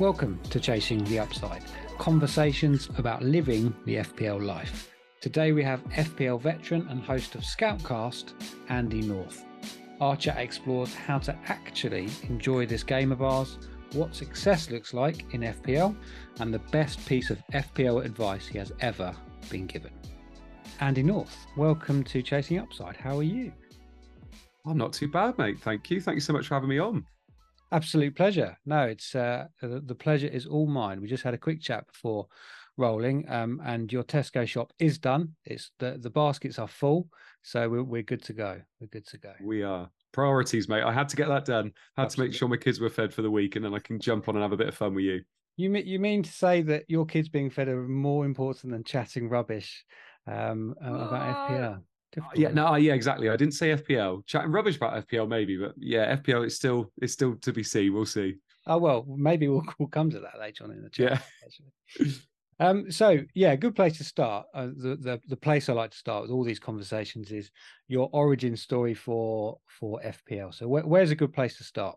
Welcome to Chasing the Upside, conversations about living the FPL life. Today we have FPL veteran and host of Scoutcast, Andy North. Chat explores how to actually enjoy this game of ours, what success looks like in FPL, and the best piece of FPL advice he has ever been given. Andy North, welcome to Chasing Upside. How are you? I'm not too bad, mate. Thank you. Thank you so much for having me on. Absolute pleasure. No, it's uh, the, the pleasure is all mine. We just had a quick chat before rolling, um, and your Tesco shop is done. It's the the baskets are full, so we're we're good to go. We're good to go. We are priorities, mate. I had to get that done. Had Absolutely. to make sure my kids were fed for the week, and then I can jump on and have a bit of fun with you. You mean you mean to say that your kids being fed are more important than chatting rubbish um, about FPL? Yeah, no, yeah, exactly. I didn't say FPL. Chatting rubbish about FPL, maybe, but yeah, FPL is still it's still to be seen. We'll see. Oh well, maybe we'll, we'll come to that later on in the chat. Yeah. um. So yeah, good place to start. Uh, the the the place I like to start with all these conversations is your origin story for for FPL. So where, where's a good place to start?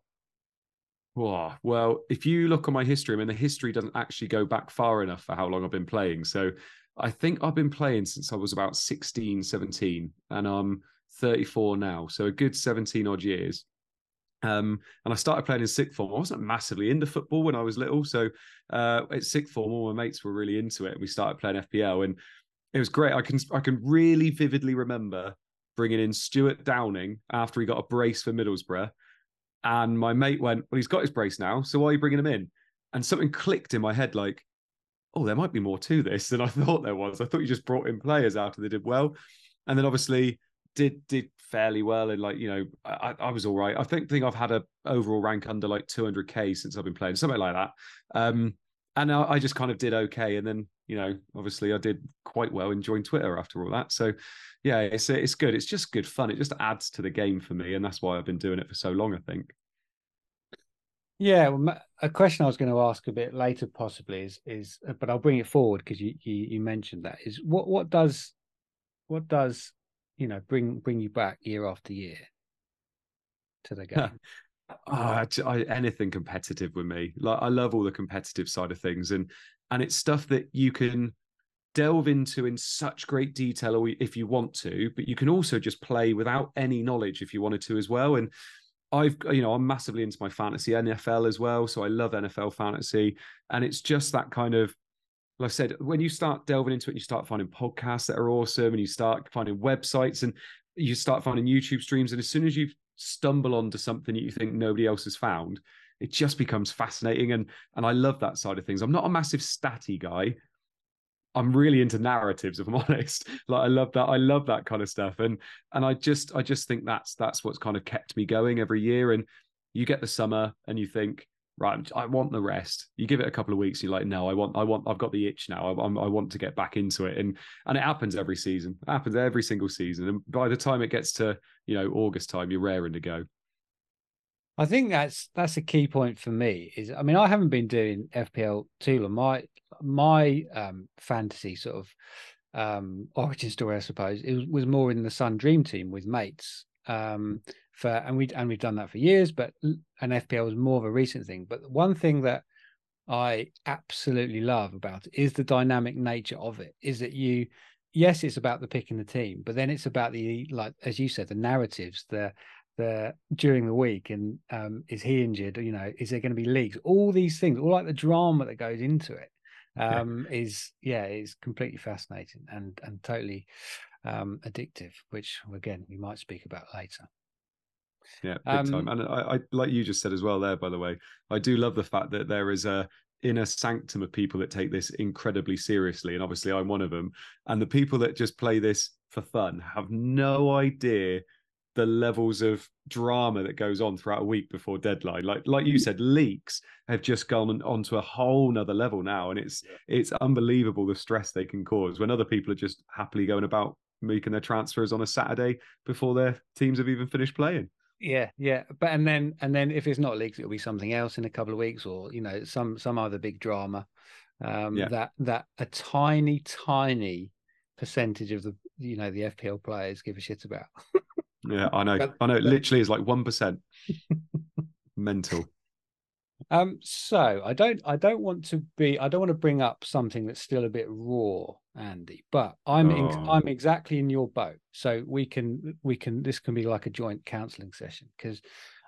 Well, if you look on my history, I mean, the history doesn't actually go back far enough for how long I've been playing. So I think I've been playing since I was about 16, 17, and I'm 34 now. So a good 17 odd years. Um, and I started playing in sixth form. I wasn't massively into football when I was little. So uh, at sixth form, all my mates were really into it. We started playing FPL and it was great. I can I can really vividly remember bringing in Stewart Downing after he got a brace for Middlesbrough. And my mate went, Well, he's got his brace now. So why are you bringing him in? And something clicked in my head like, oh, there might be more to this than I thought there was. I thought you just brought in players after they did well, and then obviously did did fairly well. And like you know, I, I was all right. I think think I've had a overall rank under like 200k since I've been playing, something like that. Um, and I, I just kind of did okay. And then you know, obviously I did quite well in join Twitter after all that. So yeah, it's it's good. It's just good fun. It just adds to the game for me, and that's why I've been doing it for so long. I think. Yeah, well, a question I was going to ask a bit later, possibly is is, uh, but I'll bring it forward because you, you, you mentioned that is what what does what does you know bring bring you back year after year to the game. oh, I, I, anything competitive with me. Like I love all the competitive side of things, and and it's stuff that you can delve into in such great detail or if you want to, but you can also just play without any knowledge if you wanted to as well. And I've you know I'm massively into my fantasy NFL as well, so I love NFL fantasy, and it's just that kind of like I said, when you start delving into it, you start finding podcasts that are awesome, and you start finding websites, and you start finding YouTube streams, and as soon as you stumble onto something that you think nobody else has found, it just becomes fascinating, and and I love that side of things. I'm not a massive statty guy, I'm really into narratives, if I'm honest. Like I love that. I love that kind of stuff. And and I just I just think that's that's what's kind of kept me going every year. And you get the summer and you think, right, I want the rest. You give it a couple of weeks, you're like, no, I want, I want, I've got the itch now. I, I want to get back into it, and and it happens every season. It happens every single season. And by the time it gets to you know August time, you're raring to go. I think that's that's a key point for me. Is I mean, I haven't been doing FPL too long. My my um, fantasy sort of um, origin story, I suppose, it was, more in the Sun Dream Team with mates. Um, for and we and we've done that for years, but an FPL was more of a recent thing. But one thing that I absolutely love about it is the dynamic nature of it. Is that you yes, it's about the picking the team, but then it's about the like as you said, the narratives, the the during the week and um, is he injured you know is there going to be leaks all these things all like the drama that goes into it um, yeah. is yeah is completely fascinating and and totally um, addictive which again we might speak about later yeah big um, time and I, I like you just said as well there by the way i do love the fact that there is a inner sanctum of people that take this incredibly seriously and obviously i'm one of them and the people that just play this for fun have no idea the levels of drama that goes on throughout a week before deadline. Like like you mm. said, leaks have just gone onto a whole nother level now, and it's it's unbelievable the stress they can cause when other people are just happily going about making their transfers on a Saturday before their teams have even finished playing. Yeah, yeah, but and then and then if it's not leaks, it'll be something else in a couple of weeks, or you know some some other big drama. Um, yeah. That that a tiny tiny percentage of the you know the FPL players give a shit about. Yeah, I know. I know. It literally is like one percent. Mental. Um, so I don't I don't want to be I don't want to bring up something that's still a bit raw, Andy, but I'm in, Oh. I'm exactly in your boat. So we can we can this can be like a joint counselling session because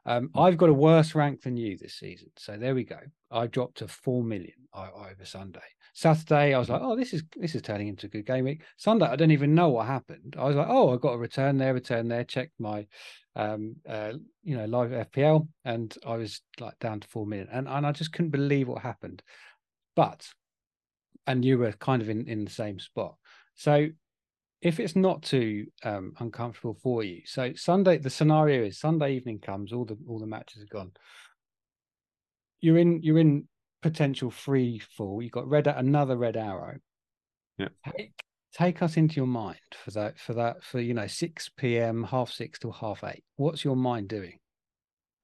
um, I've got a worse rank than you this season. So there we go. I dropped to four million over Sunday. Saturday, I was like, oh, this is this is turning into a good game week. Sunday, I don't even know what happened. I was like, oh, I got a return there, return there. Checked my um uh you know live FPL, and I was like down to four million, and and I just couldn't believe what happened. But and you were kind of in in the same spot. So if it's not too um, uncomfortable for you, so Sunday the scenario is Sunday evening comes, all the all the matches are gone. You're in you're in potential free fall. You've got red another red arrow. Yeah. Take, take us into your mind for that for that for you know six p.m. half six till half eight. What's your mind doing?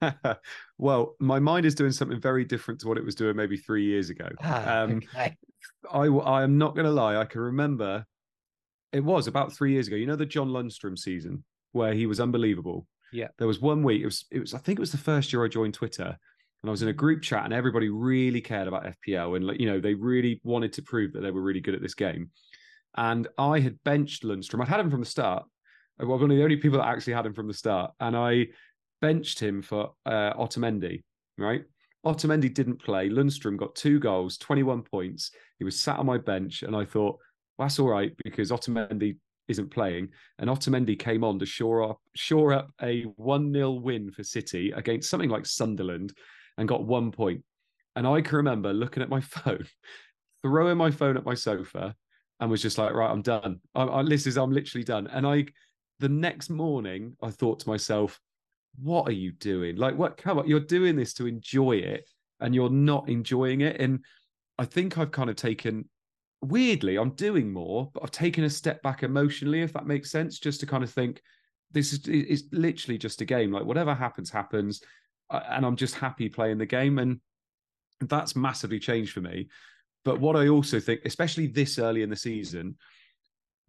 well, my mind is doing something very different to what it was doing maybe three years ago. Ah, um, okay. I, I am not going to lie. I can remember it was about three years ago. You know the John Lundstram season where he was unbelievable. Yeah. There was one week. It was. It was. I think it was the first year I joined Twitter, and I was in a group chat, and everybody really cared about FPL, and you know they really wanted to prove that they were really good at this game. And I had benched Lundstram. I'd had him from the start. I was one of the only people that actually had him from the start, and I benched him for uh, Otamendi. Right. Otamendi didn't play. Lundstram got two goals, 21 points. He was sat on my bench, and I thought, well, that's all right because Otamendi isn't playing. And Otamendi came on to shore up, shore up a 1 0 win for City against something like Sunderland and got one point. And I can remember looking at my phone, throwing my phone at my sofa, and was just like, right, I'm done. I, I, this is, I'm literally done. And I, the next morning, I thought to myself, what are you doing? Like, what? Come on, you're doing this to enjoy it, and you're not enjoying it. And I think I've kind of taken, weirdly, I'm doing more, but I've taken a step back emotionally, if that makes sense, just to kind of think, this is it's literally just a game. Like whatever happens, happens, and I'm just happy playing the game, and that's massively changed for me. But what I also think, especially this early in the season,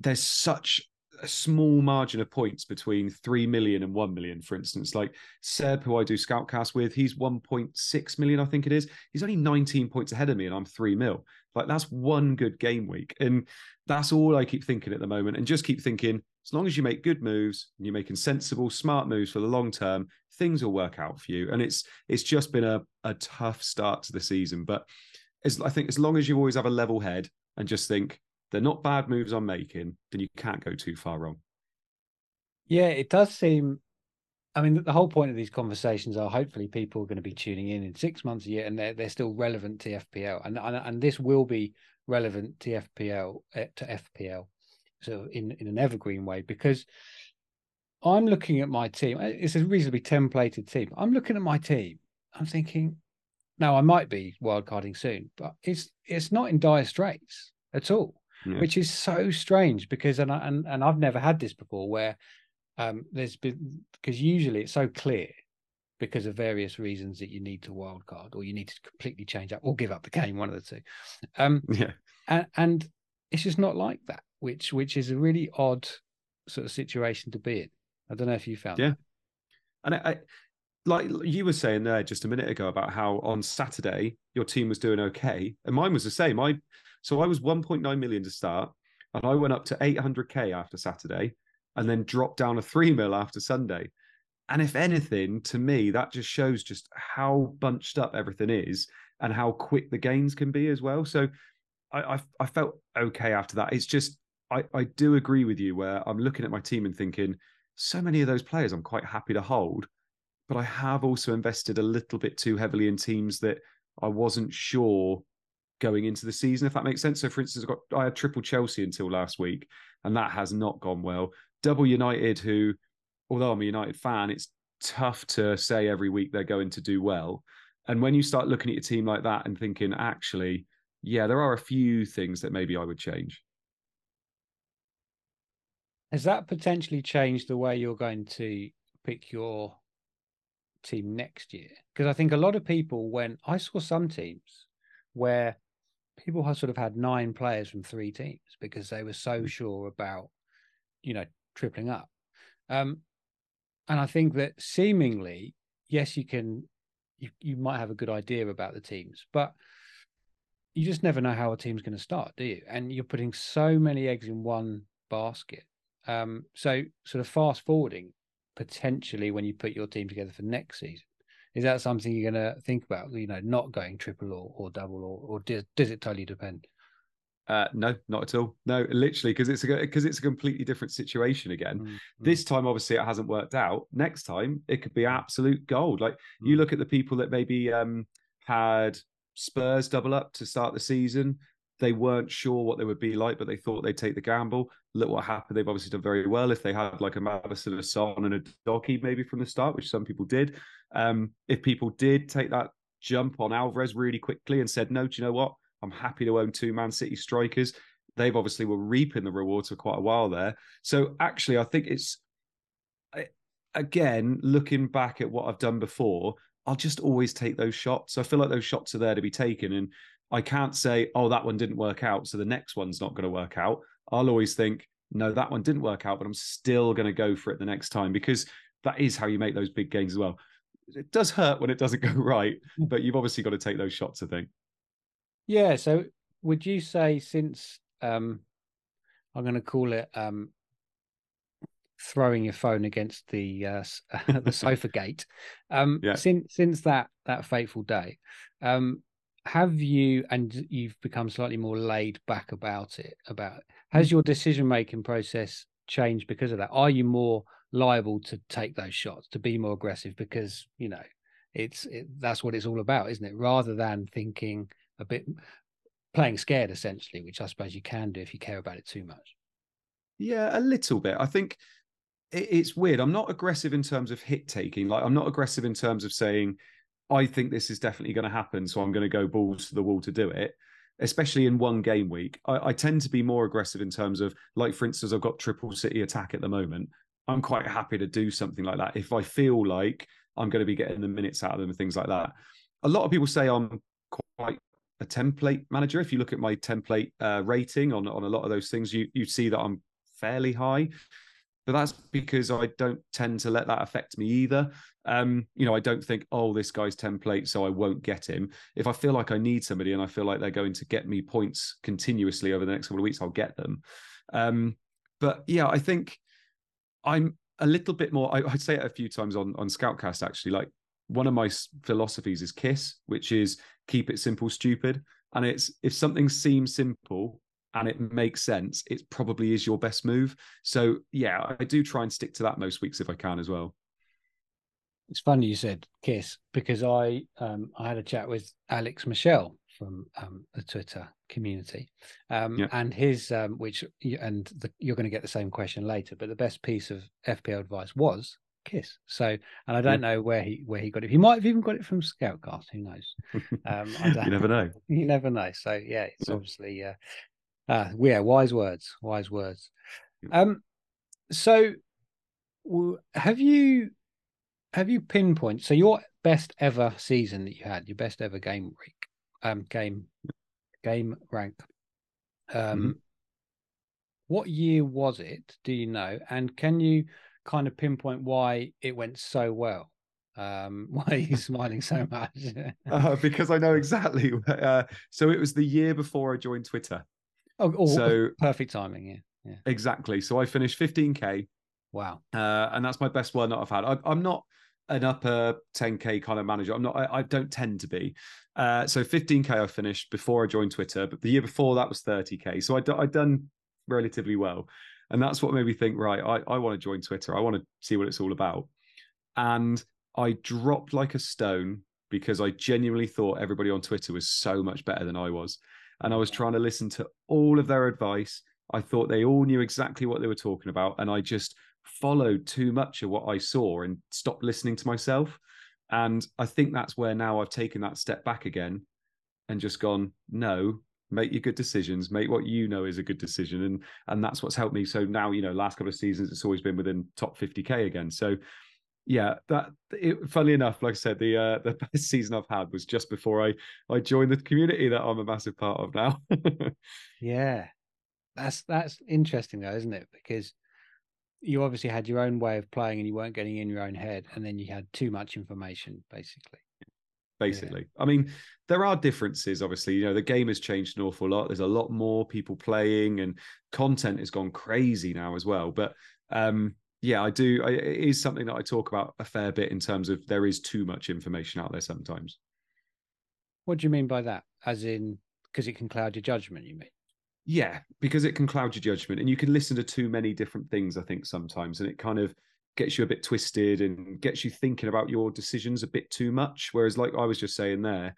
there's such a small margin of points between 3 million and 1 million, for instance. Like Seb, who I do Scoutcast with, he's 1.6 million, I think it is. He's only 19 points ahead of me, and I'm 3 mil. Like that's one good game week. And that's all I keep thinking at the moment. And just keep thinking, as long as you make good moves and you're making sensible, smart moves for the long term, things will work out for you. And it's it's just been a, a tough start to the season. But as I think as long as you always have a level head and just think, they're not bad moves I'm making, then you can't go too far wrong. Yeah, it does seem. I mean, the whole point of these conversations are hopefully people are going to be tuning in in six months a year, and they're they're still relevant to FPL, and and, and this will be relevant eh, to FPL to FPL, so in in an evergreen way because I'm looking at my team. It's a reasonably templated team. I'm looking at my team. I'm thinking, now I might be wildcarding soon, but it's it's not in dire straits at all Yeah. which is so strange because and I, and and I've never had this before where um there's been because usually it's so clear because of various reasons that you need to wildcard or you need to completely change up or give up the game one of the two um Yeah. and, and it's just not like that which which is a really odd sort of situation to be in I don't know if you found Yeah. that. And I, I like you were saying there just a minute ago about how on Saturday your team was doing okay, and mine was the same. I so I was 1.9 million to start, and I went up to 800k after Saturday, and then dropped down a three mil after Sunday. And if anything, to me, that just shows just how bunched up everything is and how quick the gains can be as well. So I I, I felt okay after that. It's just I, I do agree with you where I'm looking at my team and thinking so many of those players I'm quite happy to hold, but I have also invested a little bit too heavily in teams that I wasn't sure going into the season, if that makes sense. So, for instance, I got I had triple Chelsea until last week, and that has not gone well. Double United, who, although I'm a United fan, it's tough to say every week they're going to do well. And when you start looking at your team like that and thinking, actually, yeah, there are a few things that maybe I would change. Has that potentially changed the way you're going to pick your team next year because I think a lot of people when I saw some teams where people have sort of had nine players from three teams because they were so sure about you know tripling up um and I think that seemingly yes you can you, you might have a good idea about the teams, but you just never know how a team's going to start, do you? And you're putting so many eggs in one basket. Um, so sort of fast forwarding potentially when you put your team together for next season, is that something you're going to think about? You know, not going triple or, or double, or, or does, does it totally depend? Uh, no, not at all. No, literally, because it's a because it's a completely different situation again. Mm-hmm. This time, obviously, it hasn't worked out. Next time, it could be absolute gold. Like mm-hmm. you mm. look at the people that maybe um, had Spurs double up to start the season. They weren't sure what they would be like, but they thought they'd take the gamble. Look what happened. They've obviously done very well. If they had like a Maddison, a Son, and a Docky maybe from the start, which some people did. Um, if people did take that jump on Alvarez really quickly and said, no, do you know what? I'm happy to own two Man City strikers. They've obviously were reaping the rewards for quite a while there. So actually, I think it's again looking back at what I've done before. I'll just always take those shots. I feel like those shots are there to be taken, and I can't say, "Oh, that one didn't work out, so the next one's not going to work out." I'll always think, "No, that one didn't work out, but I'm still going to go for it the next time," because that is how you make those big gains as well. It does hurt when it doesn't go right, hmm. but you've obviously got to take those shots. I think. Yeah. So would you say since um, I'm going to call it um, throwing your phone against the uh, the sofa gate, um, yeah. since since that that fateful day, um, have you and you've become slightly more laid back about it? About has mm. your decision making process changed because of that? Are you more liable to take those shots, to be more aggressive because you know it's it, that's what it's all about, isn't it? Rather than thinking a bit playing scared essentially, which I suppose you can do if you care about it too much. Yeah, a little bit. I think it's weird. I'm not aggressive in terms of hit taking. Like I'm not aggressive in terms of saying, I think this is definitely going to happen, so I'm going to go balls to the wall to do it. Especially in one game week, I, I tend to be more aggressive in terms of, like, for instance, I've got triple city attack at the moment. I'm quite happy to do something like that if I feel like I'm going to be getting the minutes out of them and things like that. A lot of people say I'm quite a template manager. If you look at my template uh, rating on on a lot of those things, you you see that I'm fairly high. But that's because I don't tend to let that affect me either. Um, you know, I don't think, oh, this guy's template, so I won't get him. If I feel like I need somebody and I feel like they're going to get me points continuously over the next couple of weeks, I'll get them. Um, but yeah, I think I'm a little bit more. I, I say it a few times on on Scoutcast actually. Like one of my philosophies is KISS, which is keep it simple, stupid. And it's if something seems simple and it makes sense, it probably is your best move. So yeah, I do try and stick to that most weeks if I can as well. It's funny you said kiss because I um, I had a chat with Alex Michelle from um, the Twitter community, um, yeah. and his um, which and the, you're going to get the same question later, but the best piece of FPL advice was Kiss. So, and I don't yeah. know where he where he got it. He might have even got it from Scoutcast. Who knows? Um, you never know. You never know. So, yeah, it's yeah. obviously uh, uh, yeah, wise words, wise words. Um, so have you have you pinpoint so your best ever season that you had, your best ever game week, um, game game rank? Um, mm-hmm. what year was it? Do you know? And can you kind of pinpoint why it went so well? Um, why are you smiling so much? uh, because I know exactly. Uh, so it was the year before I joined Twitter. Oh, oh so perfect timing. Yeah, yeah. Exactly. So I finished 15k. Wow. Uh, and that's my best one that I've had. I, am not an upper 10k kind of manager. I'm not. I, I don't tend to be. Uh, so 15k I finished before I joined Twitter, but the year before that was 30k. So I I'd done relatively well. And that's what made me think, right, I, I want to join Twitter. I want to see what it's all about. And I dropped like a stone because I genuinely thought everybody on Twitter was so much better than I was. And I was trying to listen to all of their advice. I thought they all knew exactly what they were talking about. And I just followed too much of what I saw and stopped listening to myself. And I think that's where now I've taken that step back again and just gone, no, make your good decisions. Make what you know is a good decision. And and that's what's helped me. So now you know last couple of seasons it's always been within top 50k again. So yeah that it, funnily enough like i said the uh the best season i've had was just before i i joined the community that i'm a massive part of now. Yeah. That's that's interesting though isn't it? Because you obviously had your own way of playing and you weren't getting in your own head and then you had too much information basically basically. Yeah. I mean, there are differences, obviously. You know, the game has changed an awful lot. There's a lot more people playing, and content has gone crazy now as well. But um, yeah, I do. I, it is something that I talk about a fair bit in terms of there is too much information out there sometimes. What do you mean by that? As in, because it can cloud your judgment, you mean? Yeah, because it can cloud your judgment and you can listen to too many different things, I think, sometimes. And it kind of gets you a bit twisted and gets you thinking about your decisions a bit too much. Whereas, like I was just saying there,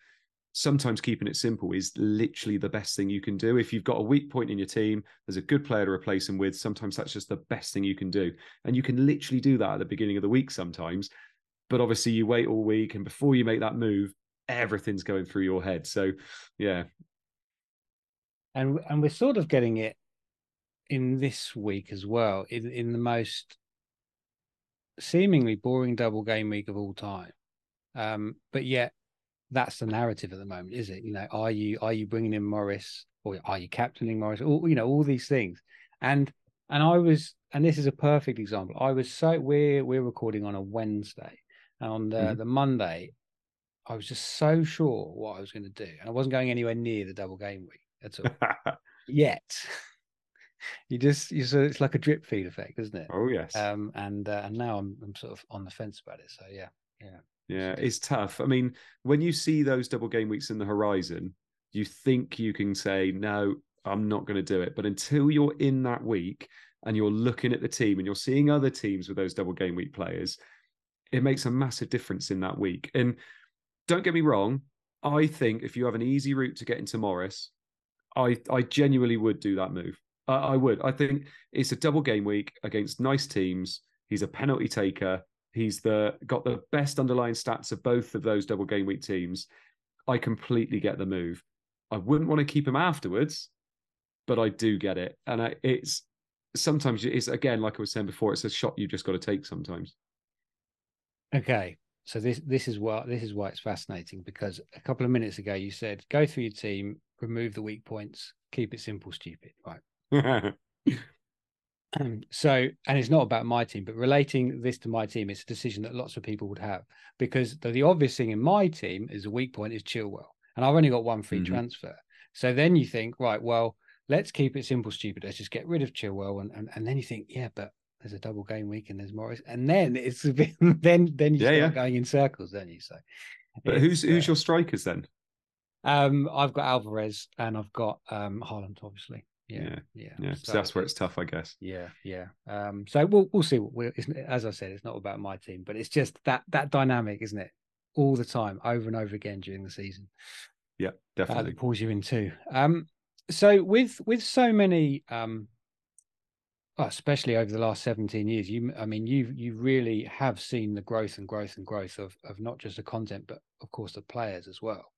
sometimes keeping it simple is literally the best thing you can do. If you've got a weak point in your team, there's a good player to replace them with. Sometimes that's just the best thing you can do. And you can literally do that at the beginning of the week sometimes. But obviously, you wait all week, and before you make that move, everything's going through your head. So, yeah, and and we're sort of getting it in this week as well in in the most seemingly boring double game week of all time. Um but yet that's the narrative at the moment is it? You know are you are you bringing in morris or are you captaining morris? All you know all these things. And and i was and this is a perfect example i was so we're we're recording on a wednesday and on the, mm-hmm. the monday i was just so sure what i was going to do and i wasn't going anywhere near the double game week at all yet. You just you so it's like a drip feed effect, isn't it? Oh yes. Um, and uh, and now I'm I'm sort of on the fence about it. So yeah, yeah, yeah. It's tough. I mean, when you see those double game weeks in the horizon, you think you can say no, I'm not going to do it. But until you're in that week and you're looking at the team and you're seeing other teams with those double game week players, it makes a massive difference in that week. And don't get me wrong, I think if you have an easy route to get into Morris, I I genuinely would do that move. I, I would. I think it's a double game week against nice teams. He's a penalty taker. He's the got the best underlying stats of both of those double game week teams. I completely get the move. I wouldn't want to keep him afterwards, but I do get it. And I, it's sometimes it's again like I was saying before. It's a shot you just got to take sometimes. Okay, so this this is why this is why it's fascinating because a couple of minutes ago you said go through your team, remove the weak points, keep it simple, stupid, right? um, so, and it's not about my team, but relating this to my team, it's a decision that lots of people would have because the, the obvious thing in my team is a weak point is Chilwell, and I've only got one free mm-hmm. transfer. So then you think, right, well, let's keep it simple, stupid. Let's just get rid of Chilwell, and and, and then you think, yeah, but there's a double game week and there's Morris, and then it's a bit, then then you yeah, start yeah. going in circles, don't you? So, but who's who's uh, your strikers then? Um, I've got Alvarez and I've got um Haaland, obviously. Yeah, yeah, yeah. yeah. So, so, that's where it's tough, I guess. Yeah, yeah. Um, so we'll we'll see. What we as I said, it's not about my team, but it's just that that dynamic, isn't it? All the time, over and over again during the season. Yeah, definitely. Uh, that pulls you in too. Um, so with with so many um especially over the last 17 years you i mean you you really have seen the growth and growth and growth of of not just the content but of course the players as well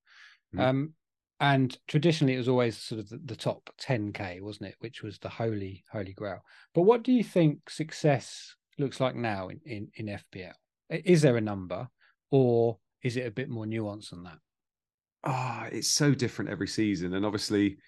Mm. Um, and traditionally, it was always sort of the, the, top 10k, wasn't it? Which was the holy holy grail. But what do you think success looks like now in in, in FPL? Is there a number, or is it a bit more nuanced than that? Ah, oh, it's so different every season, and obviously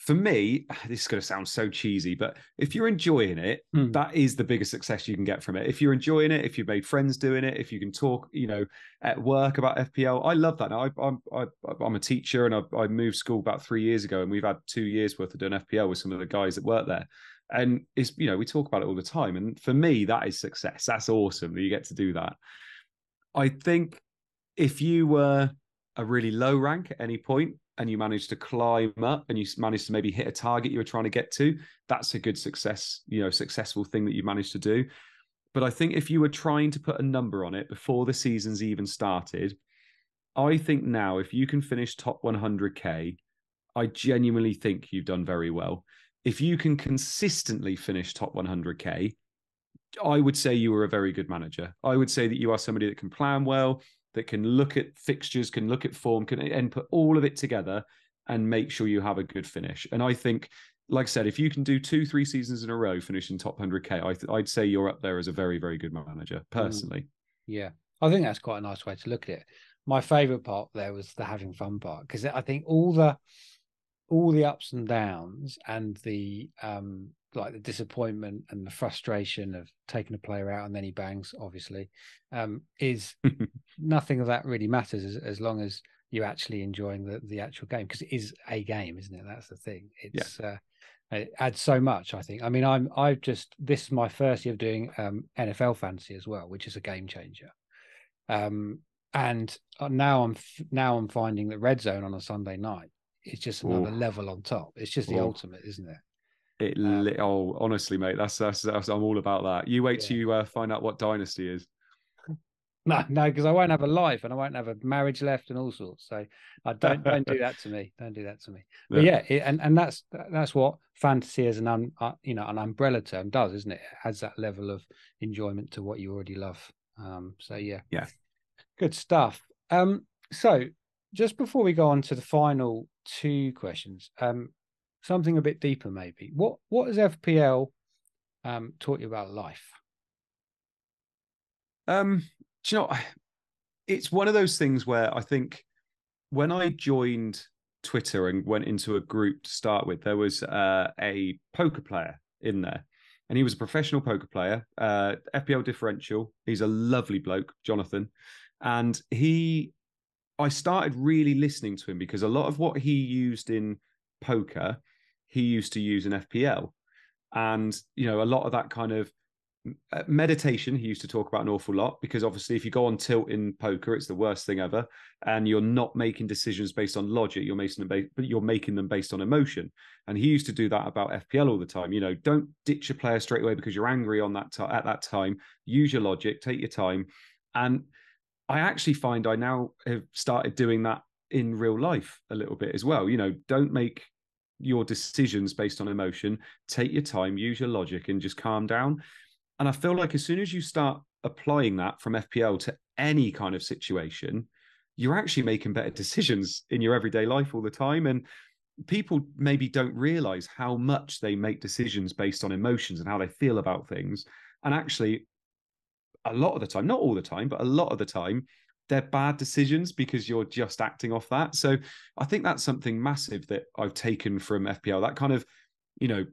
for me, this is going to sound so cheesy, but if you're enjoying it, mm. that is the biggest success you can get from it. If you're enjoying it, if you've made friends doing it, if you can talk, you know, at work about FPL, I love that. Now, I, am I, am a teacher and I, I, moved school about three years ago, and we've had two years worth of doing FPL with some of the guys that work there. And it's, you know, we talk about it all the time. And for me, that is success. That's awesome that you get to do that. I think if you were a really low rank at any point, and you manage to climb up and you manage to maybe hit a target you were trying to get to, that's a good success, you know, successful thing that you managed to do. But I think if you were trying to put a number on it before the season's even started, I think now if you can finish top 100k, I genuinely think you've done very well. If you can consistently finish top 100k, I would say you were a very good manager. I would say that you are somebody that can plan well, that can look at fixtures, can look at form, can and put all of it together and make sure you have a good finish. And I think, like I said, if you can do two, three seasons in a row, finishing top 100K, I th- I'd say you're up there as a very, very good manager, mm. personally. Yeah. I think that's quite a nice way to look at it. My favorite part there was the having fun part because I think all the all the ups and downs and the um like the disappointment and the frustration of taking a player out and then he bangs obviously um is nothing of that really matters as, as long as you're actually enjoying the the actual game because it is a game isn't it? That's the thing. It's yeah. uh it adds so much i think. I mean i'm i've just this is my first year of doing um nfl fantasy as well which is a game changer. Um and uh, now i'm now i'm finding that red zone on a sunday night is just another Ooh. level on top it's just the Ooh. ultimate isn't it it um, oh honestly mate that's, that's, that's i'm all about that you wait yeah. till you uh, find out what dynasty is no, no, because I won't have a life and I won't have a marriage left and all sorts. So I don't don't do that to me. Don't do that to me. Yeah. But yeah, it, and and that's that's what fantasy as an un, uh, you know an umbrella term does, isn't it? It adds that level of enjoyment to what you already love. Um, so yeah, yeah, good stuff. Um, so just before we go on to the final two questions, um, something a bit deeper maybe. What what has FPL um taught you about life? Um, you know, it's one of those things where I think when I joined Twitter and went into a group to start with, there was uh, a poker player in there. And he was a professional poker player, uh, FPL differential. He's a lovely bloke, Jonathan. And he, I started really listening to him because a lot of what he used in poker, he used to use in FPL. And, you know, a lot of that kind of uh, meditation he used to talk about an awful lot because obviously if you go on tilt in poker it's the worst thing ever and you're not making decisions based on logic you're making them based, but you're making them based on emotion. And he used to do that about fpl all the time. You know don't ditch a player straight away because you're angry on that t- at that time. Use your logic take your time. And i actually find i now have started doing that in real life a little bit as well you know don't make your decisions based on emotion take your time use your logic and just calm down and I feel like as soon as you start applying that from FPL to any kind of situation, you're actually making better decisions in your everyday life all the time. And people maybe don't realize how much they make decisions based on emotions and how they feel about things. And actually, a lot of the time, not all the time, but a lot of the time, they're bad decisions because you're just acting off that. So I think that's something massive that I've taken from FPL. That kind of, you know,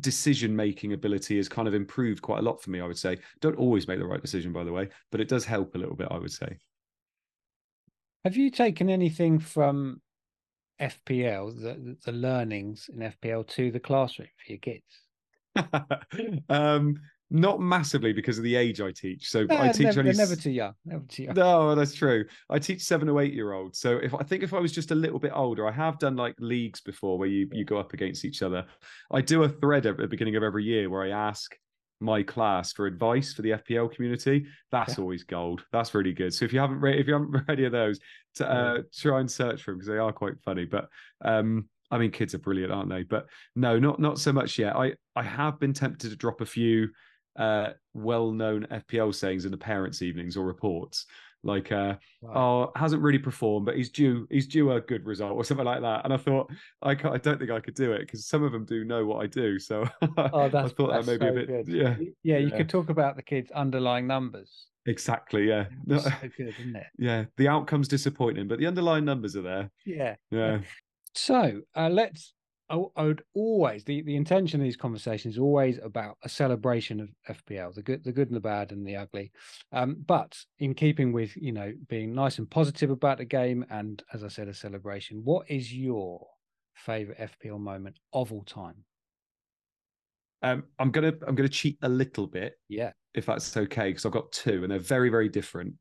decision making ability has kind of improved quite a lot for me i would say don't always make the right decision by the way but it does help a little bit i would say have you taken anything from fpl the, the learnings in fpl to the classroom for your kids um not massively because of the age I teach. So I teach never, only never too young. Never too young. No, that's true. I teach seven or eight year olds. So if I think if I was just a little bit older, I have done like leagues before where you you go up against each other. I do a thread at the beginning of every year where I ask my class for advice for the FPL community. That's yeah. always gold. That's really good. So if you haven't read if you haven't read any of those, to uh, try and search for them because they are quite funny. But um, I mean, kids are brilliant, aren't they? But no, not not so much yet. I I have been tempted to drop a few uh, well-known FPL sayings in the parents' evenings or reports, like uh, wow. "Oh, hasn't really performed, but he's due he's due a good result" or something like that. And I thought I I don't think I could do it because some of them do know what I do. So oh, I thought that maybe so a bit good. yeah yeah. You yeah. could talk about the kids' underlying numbers. Exactly. Yeah. so good, isn't it? Yeah. The outcome's disappointing, but the underlying numbers are there. Yeah. Yeah. So uh, let's I, I, would always the, the intention of these conversations is always about a celebration of FPL, the good, the good and the bad and the ugly. Um, but in keeping with you know being nice and positive about the game, and as I said, a celebration. What is your favorite FPL moment of all time? Um, I'm gonna I'm gonna cheat a little bit, yeah, if that's okay, because I've got two and they're very very different.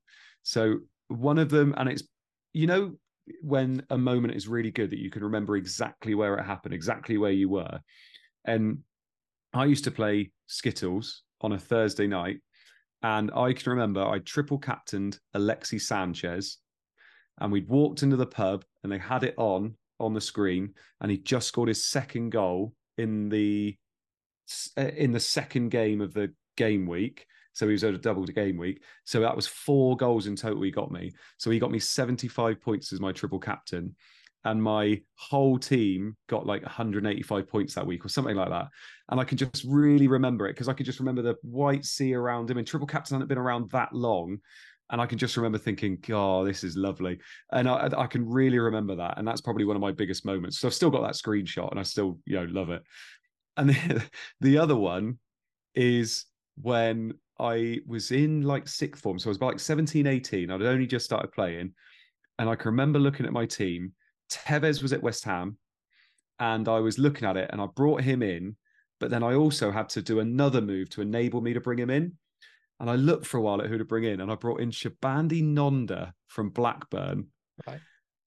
So one of them, and it's you know when a moment is really good that you can remember exactly where it happened, exactly where you were. And I used to play Skittles on a Thursday night, and I can remember I triple captained Alexis Sanchez, and we'd walked into the pub and they had it on on the screen, and he just scored his second goal in the uh, in the second game of the game week. So he was at a double game week. So that was four goals in total he got me. So he got me 75 points as my triple captain. And my whole team got like 185 points that week or something like that. And I can just really remember it because I can just remember the white sea around him. And triple captain hadn't been around that long. And I can just remember thinking, "Oh, this is lovely," and I, I can really remember that, and that's probably one of my biggest moments. So I've still got that screenshot, and I still, you know, love it. And the, the other one is when I was in like sixth form. So I was about like 17, 18. I'd only just started playing. And I can remember looking at my team. Tevez was at West Ham. And I was looking at it and I brought him in. But then I also had to do another move to enable me to bring him in. And I looked for a while at who to bring in. And I brought in Shabani Nonda from Blackburn. Right.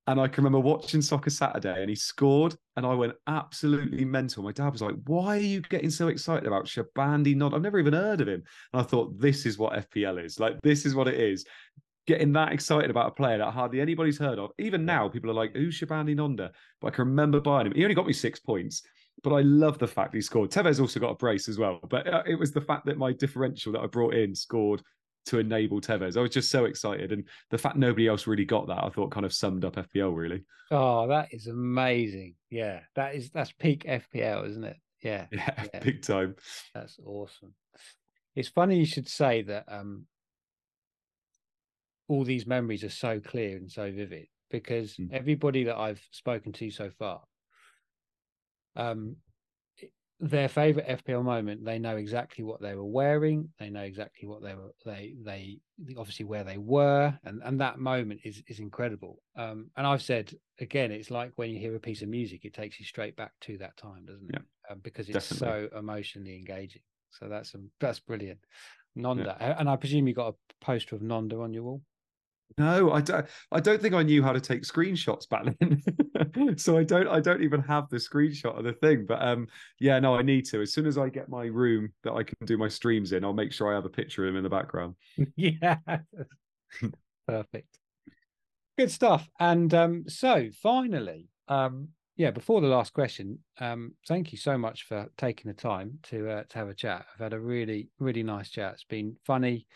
And I can remember watching Soccer Saturday and he scored and I went absolutely mental. My dad was like, Why are you getting so excited about Shabani Nod? I've never even heard of him. And I thought, This is what FPL is. Like, this is what it is. Getting that excited about a player that hardly anybody's heard of. Even now, people are like, Who's Shabani Nonda? But I can remember buying him. He only got me six points, but I love the fact he scored. Tevez also got a brace as well. But uh, it was the fact that my differential that I brought in scored to enable Tevez. I was just so excited, and the fact nobody else really got that, I thought, kind of summed up FPL really. Oh, that is amazing! Yeah, that is that's peak FPL, isn't it? Yeah, yeah, yeah. big time. That's awesome. It's funny you should say that. Um, all these memories are so clear and so vivid because mm. everybody that I've spoken to so far, um, their favorite FPL moment, they know exactly what they were wearing. They know exactly what they were they they obviously where they were, and and that moment is is incredible. Um, and I've said again, it's like when you hear a piece of music, it takes you straight back to that time, doesn't it? Yeah, um, because it's definitely. so emotionally engaging. So that's um, that's brilliant. Nonda, yeah. and I presume you got a poster of Nonda on your wall. No, I don't. I don't think I knew how to take screenshots back then, so I don't. I don't even have the screenshot of the thing. But um, yeah, no, I need to. As soon as I get my room that I can do my streams in, I'll make sure I have a picture of him in the background. yeah, perfect. Good stuff. And um, so finally, um, yeah, before the last question, um, thank you so much for taking the time to uh, to have a chat. I've had a really really nice chat. It's been funny,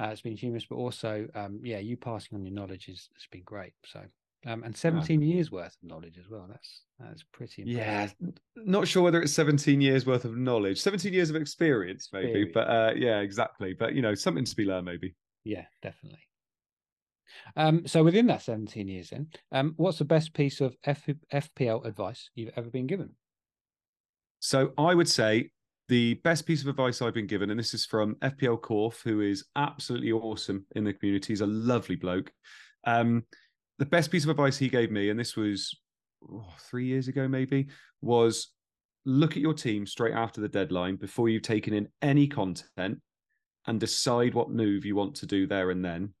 uh, it's been humorous, but also um, yeah, you passing on your knowledge has, has been great. So um, and 17 yeah. years worth of knowledge as well. That's that's pretty. Impressive. Yeah, not sure whether it's 17 years worth of knowledge, 17 years of experience, maybe. Experience. But uh, yeah, exactly. But you know, something to be learned, maybe. Yeah, definitely. Um, so within that 17 years, then, um, what's the best piece of F- FPL advice you've ever been given? So I would say the best piece of advice I've been given, and this is from FPL Corf, who is absolutely awesome in the community. He's a lovely bloke. Um, the best piece of advice he gave me, and this was oh, three years ago maybe, was look at your team straight after the deadline before you've taken in any content and decide what move you want to do there and then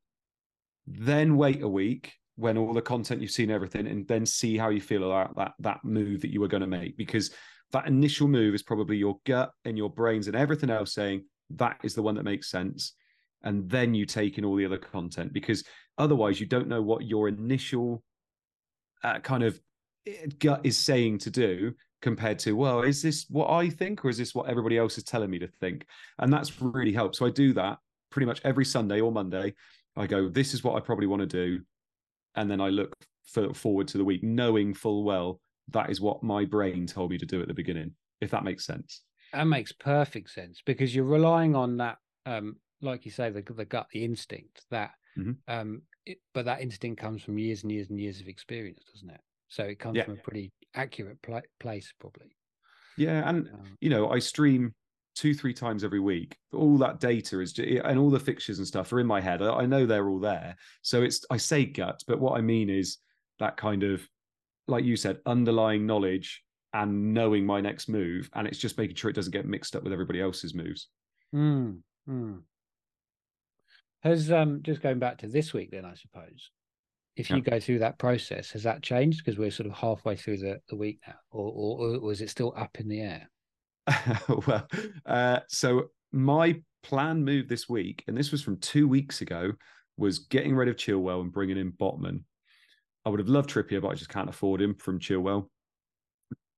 then wait a week when all the content you've seen everything and then see how you feel about that that move that you were going to make because that initial move is probably your gut and your brains and everything else saying that is the one that makes sense. And then you take in all the other content because otherwise you don't know what your initial uh, kind of eh, gut is saying to do compared to well is this what i think or is this what everybody else is telling me to think? And that's really helped. So i do that pretty much every sunday or monday I go, this is what I probably want to do. And then I look for, forward to the week, knowing full well that is what my brain told me to do at the beginning, if that makes sense. That makes perfect sense because you're relying on that, um, like you say, the, the gut, the instinct that, mm-hmm. um, it, but that instinct comes from years and years and years of experience, doesn't it? So it comes yeah. from a pretty accurate pl- place, probably. Yeah, and um, you know, I stream two three times every week. All that data is and all the fixtures and stuff are in my head. I know they're all there. So it's i say gut but what i mean is that kind of like you said underlying knowledge and knowing my next move and it's just making sure it doesn't get mixed up with everybody else's moves. Mm, mm. has um just going back to this week then i suppose if you yeah. go through that process has that changed? Because we're sort of halfway through the, the week now or, or, or is it still up in the air well, uh, so my plan move this week, and this was from two weeks ago, was getting rid of Chilwell and bringing in Botman. I would have loved Trippier, but I just can't afford him from Chilwell.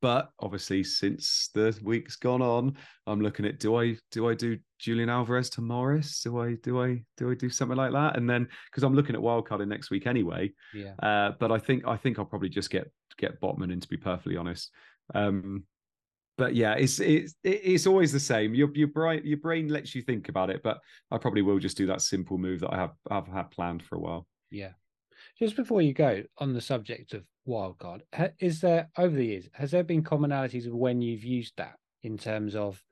But obviously, since the week's gone on, I'm looking at do I do I do Julian Alvarez to Morris? Do I do I do I do something like that? And then because I'm looking at wildcarding next week anyway. Yeah. Uh, but I think I think I'll probably just get get Botman in to be perfectly honest. Um, but yeah, it's it's it's always the same. Your your brain your brain lets you think about it, but I probably will just do that simple move that I have I've had planned for a while. Yeah. Just before you go on the subject of wildcard, is there over the years has there been commonalities of when you've used that in terms of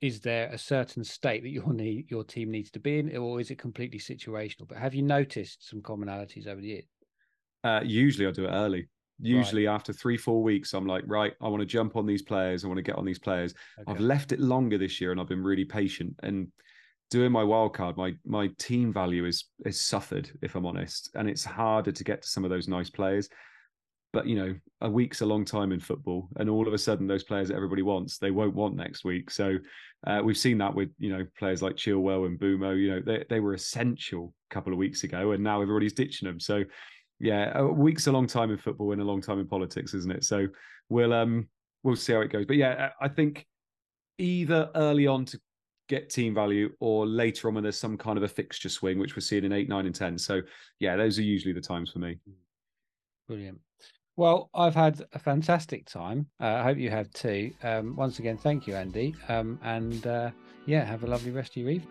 is there a certain state that your need your team needs to be in, or is it completely situational? But have you noticed some commonalities over the years? Uh, usually, I do it early. Usually, right. after three four weeks, I'm like, right, I want to jump on these players. I want to get on these players. Okay. I've left it longer this year, and I've been really patient. And doing my wild card, my my team value is is suffered, if I'm honest, and it's harder to get to some of those nice players but you know a week's a long time in football and all of a sudden those players that everybody wants they won't want next week so uh, we've seen that with you know players like chilwell and Mbeumo you know they, they were essential a couple of weeks ago and now everybody's ditching them so yeah a week's a long time in football and a long time in politics isn't it so we'll um we'll see how it goes but yeah i think either early on to get team value or later on when there's some kind of a fixture swing which we're seeing in 8 9 and 10 so yeah those are usually the times for me brilliant well, I've had a fantastic time. Uh, I hope you have too. Um, once again, thank you, Andy. Um, and uh, yeah, have a lovely rest of your evening.